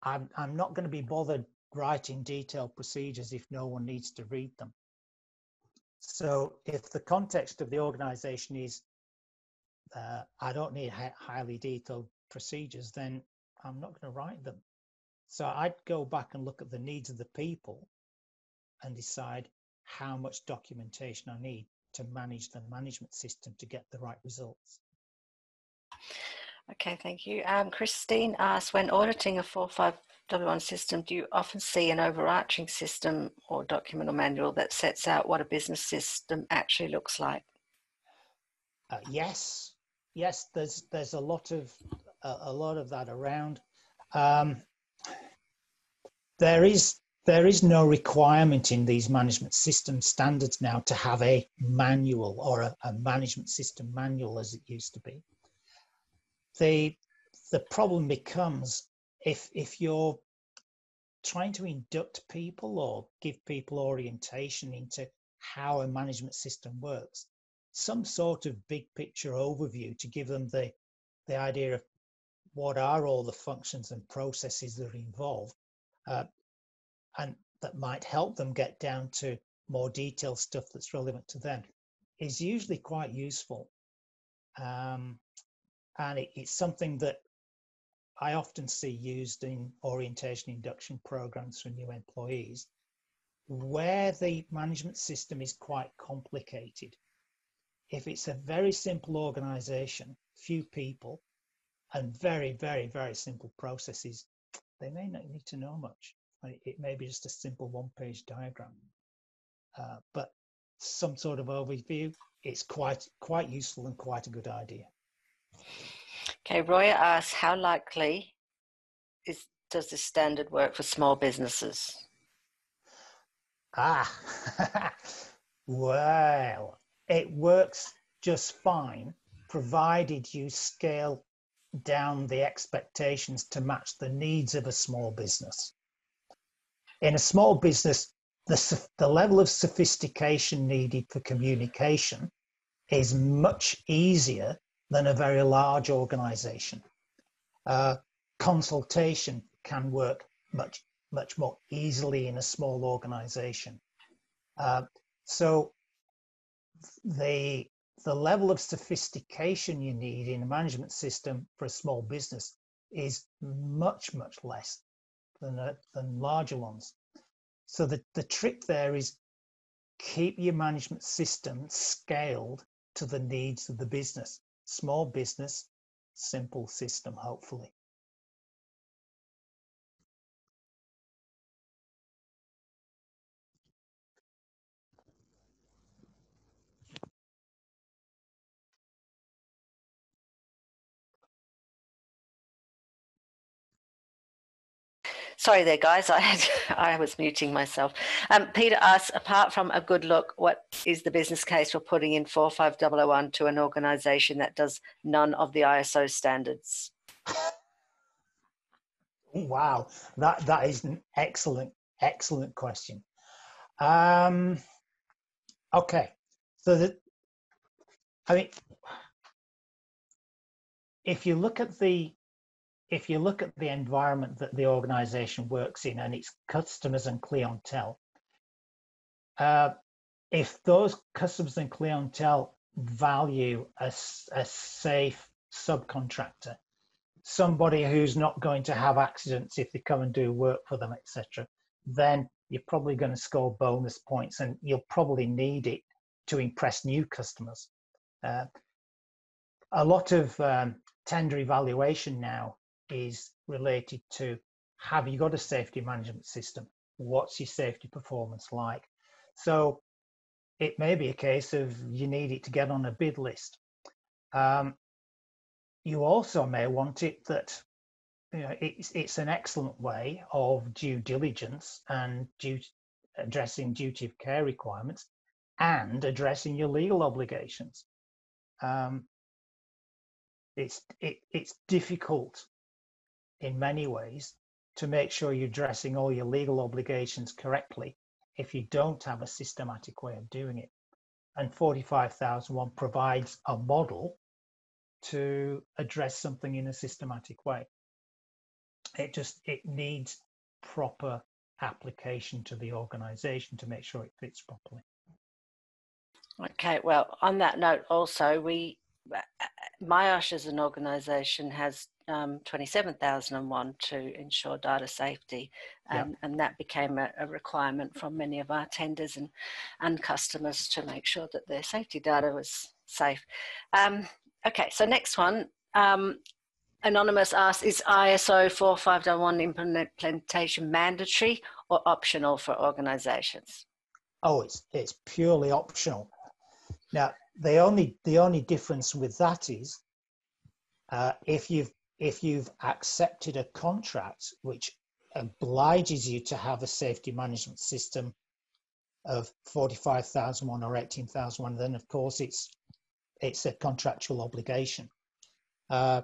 I'm, I'm not going to be bothered writing detailed procedures if no one needs to read them. So if the context of the organization is uh, I don't need highly detailed procedures, then I'm not going to write them. So I'd go back and look at the needs of the people and decide how much documentation I need to manage the management system to get the right results. Okay, thank you. Um, Christine asks, when auditing a 450 45001 system, do you often see an overarching system or document or manual that sets out what a business system actually looks like? Uh, yes, yes. There's there's a lot of uh, a lot of that around. Um, there is there is no requirement in these management system standards now to have a manual or a, a management system manual as it used to be. The the problem becomes if if you're trying to induct people or give people orientation into how a management system works, some sort of big picture overview to give them the the idea of what are all the functions and processes that are involved, uh, and that might help them get down to more detailed stuff that's relevant to them, is usually quite useful. Um, and it, it's something that I often see used in orientation induction programs for new employees, where the management system is quite complicated. If it's a very simple organization, few people, and very, very, very simple processes, they may not need to know much. It may be just a simple one page diagram. Uh, but some sort of overview, it's quite, quite useful and quite a good idea. Okay, Roya asks, how likely is, does this standard work for small businesses? Ah, well, it works just fine, provided you scale down the expectations to match the needs of a small business. In a small business, the, the level of sophistication needed for communication is much easier than a very large organization. Uh, consultation can work much, much more easily in a small organization. Uh, so the, the level of sophistication you need in a management system for a small business is much, much less than, uh, than larger ones. So the, the trick there is keep your management system scaled to the needs of the business small business, simple system, hopefully. Sorry there, guys. I had I was muting myself. Um, Peter asks, apart from a good look, what is the business case for putting in 45001 to an organisation that does none of the ISO standards? Wow, that that is an excellent excellent question. Um, okay, so the, I mean, if you look at the if you look at the environment that the organization works in and its customers and clientele, uh, if those customers and clientele value a, a safe subcontractor, somebody who's not going to have accidents if they come and do work for them, etc., then you're probably going to score bonus points and you'll probably need it to impress new customers. Uh, a lot of um, tender evaluation now is related to have you got a safety management system? What's your safety performance like? So it may be a case of you need it to get on a bid list. Um, you also may want it that you know it's it's an excellent way of due diligence and due, addressing duty of care requirements and addressing your legal obligations. Um, it's it, it's difficult in many ways to make sure you're addressing all your legal obligations correctly if you don't have a systematic way of doing it. And 45001 provides a model to address something in a systematic way. It just it needs proper application to the organization to make sure it fits properly. Okay, well, on that note, also, we, myosh as an organization has um, 27001 to ensure data safety, and, and that became a, a, requirement from many of our tenders and, and customers to make sure that their safety data was safe. Um, okay, so next one. Um, Anonymous asks, is ISO 4511 implementation mandatory or optional for organizations? Oh, it's, it's purely optional. Now, the only, the only difference with that is uh, if you've if you've accepted a contract which obliges you to have a safety management system of 45,001 or 18,001, then of course it's it's a contractual obligation. Uh,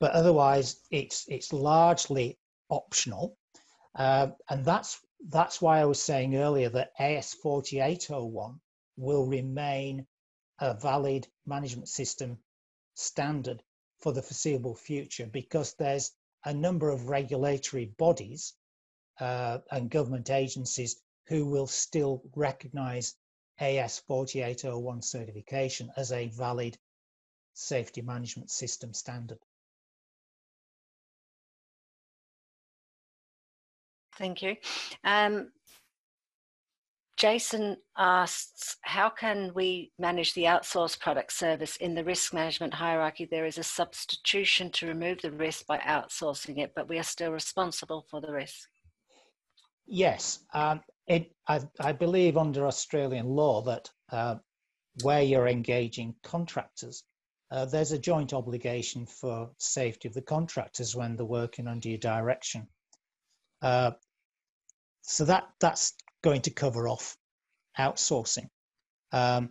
but otherwise, it's it's largely optional, uh, and that's that's why I was saying earlier that AS 4801 will remain a valid management system standard for the foreseeable future because there's a number of regulatory bodies uh, and government agencies who will still recognize AS 4801 certification as a valid safety management system standard. Thank you. Um, Jason asks, how can we manage the outsourced product service in the risk management hierarchy? There is a substitution to remove the risk by outsourcing it, but we are still responsible for the risk. Yes, um, it, I, I, believe under Australian law that uh, where you're engaging contractors, uh, there's a joint obligation for safety of the contractors when they're working under your direction. Uh, so that that's going to cover off outsourcing. Um,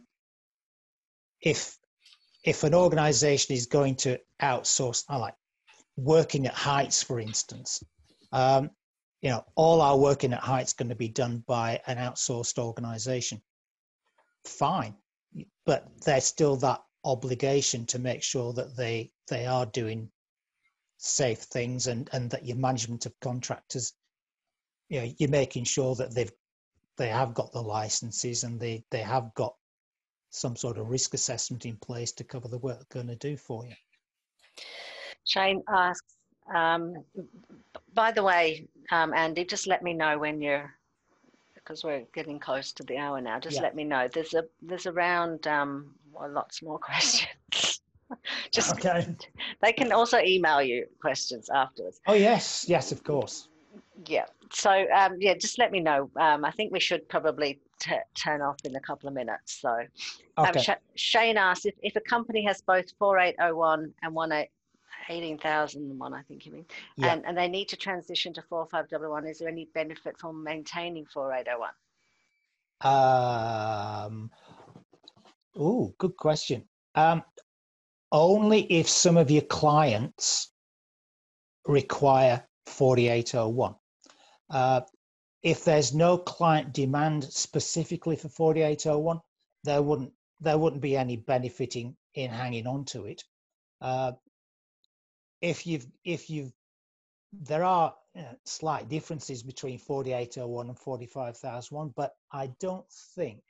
if if an organization is going to outsource, I like working at heights, for instance, um, you know, all our working at heights going to be done by an outsourced organization. Fine, but there's still that obligation to make sure that they they are doing safe things and and that your management of contractors you know you're making sure that they've they have got the licenses and they they have got some sort of risk assessment in place to cover the work they're going to do for you. Shane asks, um, by the way, um, Andy, just let me know when you're because we're getting close to the hour now. Just yeah. let me know. There's a there's around um, well, lots more questions. just okay. They can also email you questions afterwards. Oh yes, yes, of course yeah. So um, yeah, just let me know. Um, I think we should probably t- turn off in a couple of minutes. So um, okay. Sh- Shane asked if, if a company has both 4801 and 18, 18,001, I think you mean, yeah. and, and they need to transition to 4511, is there any benefit from maintaining 4801? Um, oh, good question. Um, only if some of your clients require 4801. Uh, if there's no client demand specifically for 4801, there wouldn't there wouldn't be any benefiting in hanging on to it. Uh, if you've if you've there are uh, slight differences between 4801 and 45001, but I don't think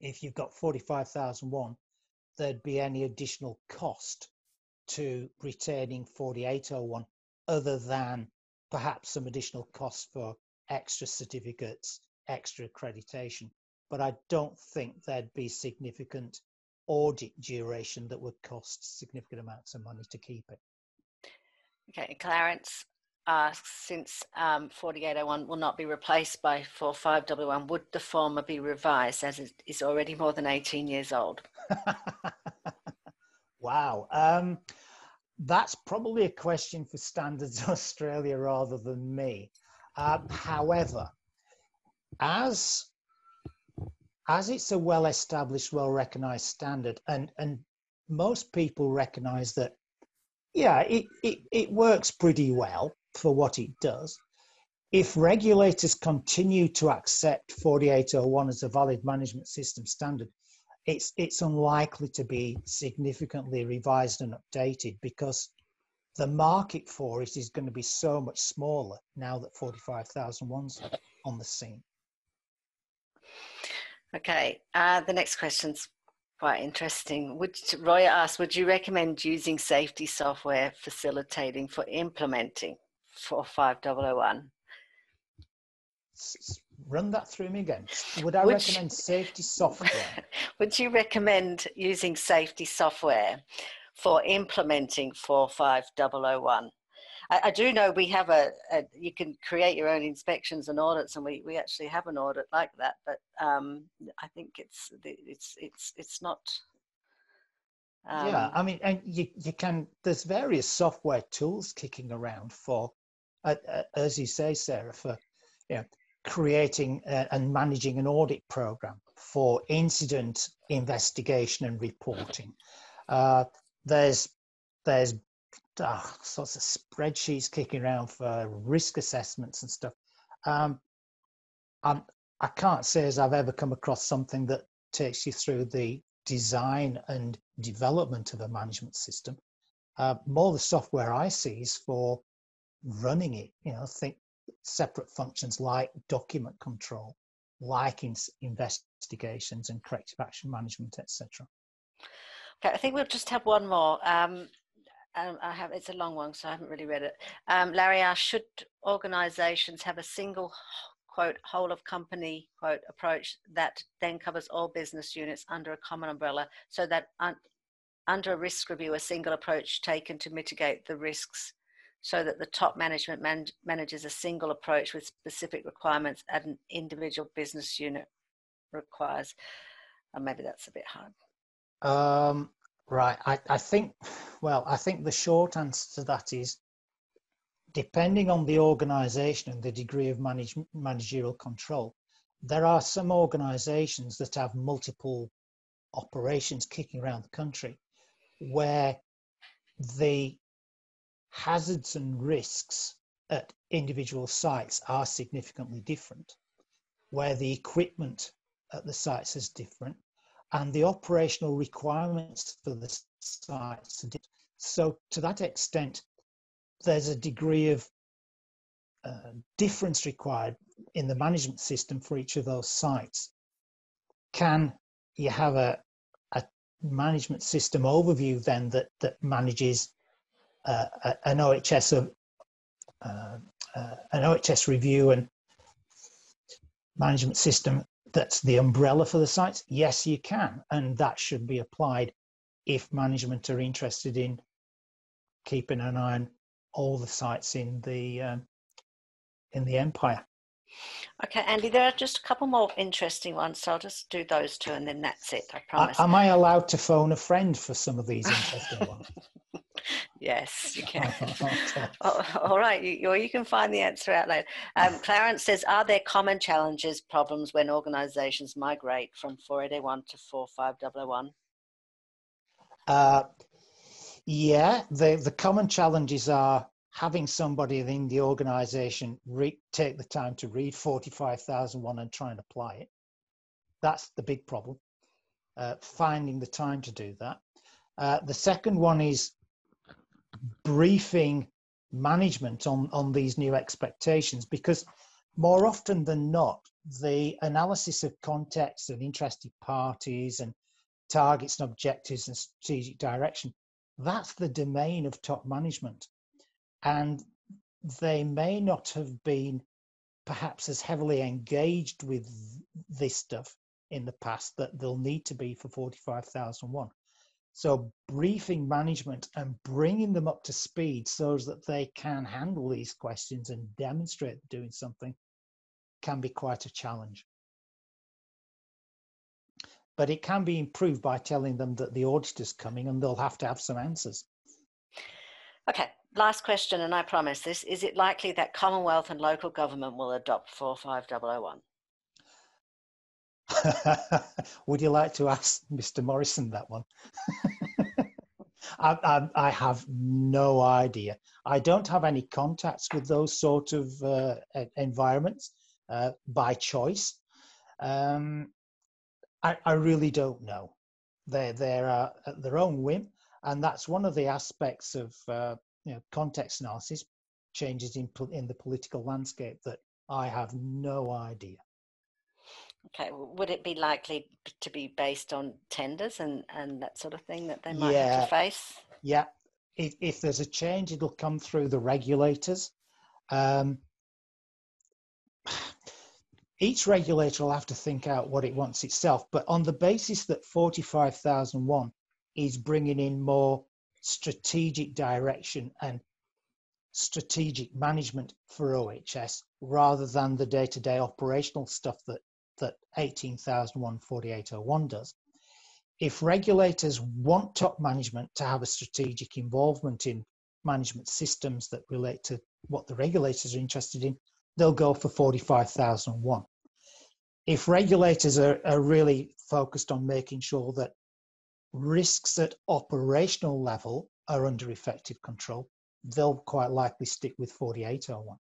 if you've got 45001 there'd be any additional cost to retaining 4801 other than perhaps some additional costs for extra certificates, extra accreditation. But I don't think there'd be significant audit duration that would cost significant amounts of money to keep it. Okay, Clarence asks, since um, 4801 will not be replaced by 4511, would the former be revised as it is already more than 18 years old? wow. Um, that's probably a question for Standards Australia rather than me. Uh, however, as as it's a well-established, well-recognized standard, and and most people recognize that, yeah, it, it, it works pretty well for what it does. If regulators continue to accept 4801 as a valid management system standard, it's it's unlikely to be significantly revised and updated because the market for it is going to be so much smaller now that 45,001's on the scene. Okay, uh, the next question's quite interesting. Would Roy asked, would you recommend using safety software facilitating for implementing 45001? Run that through me again. Would I would recommend you, safety software? would you recommend using safety software for implementing 45001? I, I do know we have a, a, you can create your own inspections and audits, and we, we actually have an audit like that. But um, I think it's it's it's it's not. Um, yeah, I mean, and you you can. There's various software tools kicking around for, uh, uh, as you say, Sarah, for you know, creating uh, and managing an audit program for incident investigation and reporting. Uh, there's there's uh, sorts of spreadsheets kicking around for risk assessments and stuff. Um, I'm, I can't say as I've ever come across something that takes you through the design and development of a management system. Uh, more the software I see is for running it. You know, think separate functions like document control, like in investigations and corrective action management, etc. Okay, I think we'll just have one more. Um, um, I have it's a long one, so I haven't really read it. Um, Larry asked, should organisations have a single quote whole of company quote approach that then covers all business units under a common umbrella, so that un- under a risk review, a single approach taken to mitigate the risks, so that the top management man- manages a single approach with specific requirements at an individual business unit requires. And maybe that's a bit hard. Um, Right. I, I think, well, I think the short answer to that is depending on the organization and the degree of manage, managerial control, there are some organizations that have multiple operations kicking around the country where the hazards and risks at individual sites are significantly different, where the equipment at the sites is different, and the operational requirements for the sites. So, to that extent, there's a degree of uh, difference required in the management system for each of those sites. Can you have a, a management system overview then that, that manages uh, an OHS of, uh, uh, an OHS review and management system that's the umbrella for the sites? Yes, you can. And that should be applied if management are interested in keeping an eye on all the sites in the um, in the empire. Okay, Andy, there are just a couple more interesting ones, so I'll just do those two and then that's it, I promise. Am I allowed to phone a friend for some of these interesting ones? Yes, you can. all right, you, or you can find the answer out later. Um, Clarence says, are there common challenges, problems when organisations migrate from 481 to 45001? Uh, yeah, the, the common challenges are having somebody in the organisation re- take the time to read 45,001 and try and apply it. That's the big problem. Uh, finding the time to do that. Uh, the second one is briefing management on, on these new expectations because more often than not, the analysis of context and interested parties and targets and objectives and strategic direction, that's the domain of top management. And they may not have been perhaps as heavily engaged with this stuff in the past that they'll need to be for 45,001. So briefing management and bringing them up to speed so that they can handle these questions and demonstrate doing something can be quite a challenge. But it can be improved by telling them that the auditor's coming and they'll have to have some answers. Okay, last question, and I promise this. Is it likely that Commonwealth and local government will adopt 45001? Would you like to ask Mr. Morrison that one? I, I, I, have no idea. I don't have any contacts with those sort of uh, environments uh, by choice. Um, I, I, really don't know. They're, they're uh, at their own whim, and that's one of the aspects of uh, you know, context analysis, changes in, in the political landscape that I have no idea. Okay, would it be likely to be based on tenders and, and that sort of thing that they might yeah. have to face? Yeah, if, if there's a change, it'll come through the regulators. Um, each regulator will have to think out what it wants itself, but on the basis that 45,001 is bringing in more strategic direction and strategic management for OHS rather than the day-to-day operational stuff that that 18,001 4801 does. If regulators want top management to have a strategic involvement in management systems that relate to what the regulators are interested in, they'll go for 45,001. If regulators are, are really focused on making sure that risks at operational level are under effective control, they'll quite likely stick with 4801.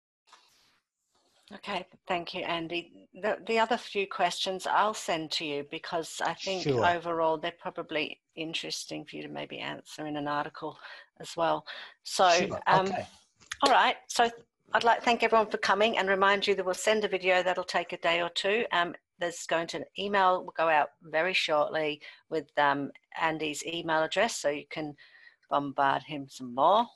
Okay, thank you, Andy. The, the other few questions I'll send to you because I think Sure. overall they're probably interesting for you to maybe answer in an article as well. So, Sure, um, okay. all right. So I'd like to thank everyone for coming and remind you that we'll send a video that'll take a day or two. Um, there's going to an email will go out very shortly with um, Andy's email address, so you can bombard him some more.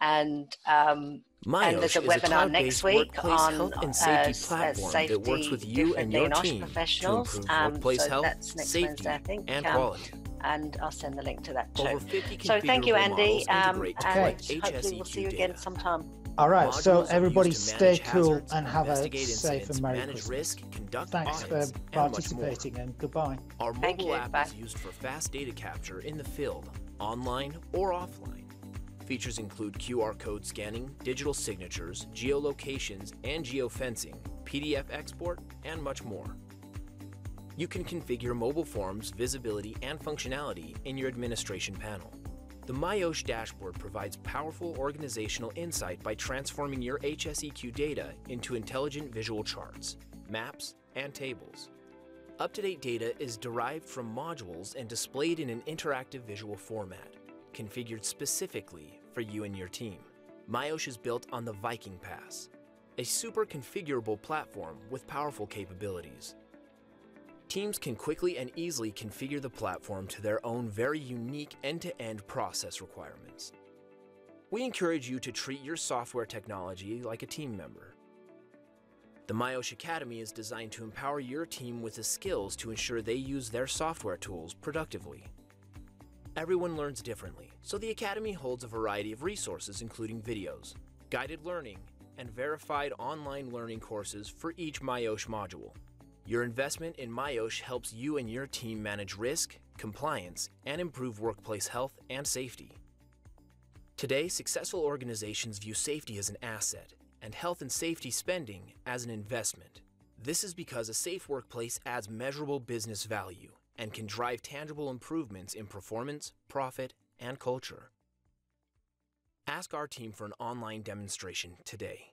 And um, and there's a is a webinar next week on health and uh, safety uh, platform safety that works with you and your team to professionals. improve Um, workplace so health, that's next safety, Wednesday, I think. and Um, quality. and I'll send the link to that too. So thank you, Andy. Um, and collect hopefully we'll see you again sometime. All right, so Modules are everybody stay cool hazards, and have a safe incidents, and Merry Christmas. risk, conduct Thanks for audits, and participating and goodbye. Our Thank mobile you, app bye. is used for fast data capture in the field, online or offline. Features include QR code scanning, digital signatures, geolocations and geofencing, PDF export, and much more. You can configure mobile forms, visibility, and functionality in your administration panel. The MyOsh dashboard provides powerful organizational insight by transforming your HSEQ data into intelligent visual charts, maps, and tables. Up to date data is derived from modules and displayed in an interactive visual format, configured specifically for you and your team. MyOsh is built on the Viking Pass, a super configurable platform with powerful capabilities. Teams can quickly and easily configure the platform to their own very unique end to end process requirements. We encourage you to treat your software technology like a team member. The MyOsh Academy is designed to empower your team with the skills to ensure they use their software tools productively. Everyone learns differently, so the Academy holds a variety of resources, including videos, guided learning, and verified online learning courses for each MyOsh module. Your investment in MyOsh helps you and your team manage risk, compliance, and improve workplace health and safety. Today, successful organizations view safety as an asset and health and safety spending as an investment. This is because a safe workplace adds measurable business value and can drive tangible improvements in performance, profit, and culture. Ask our team for an online demonstration today.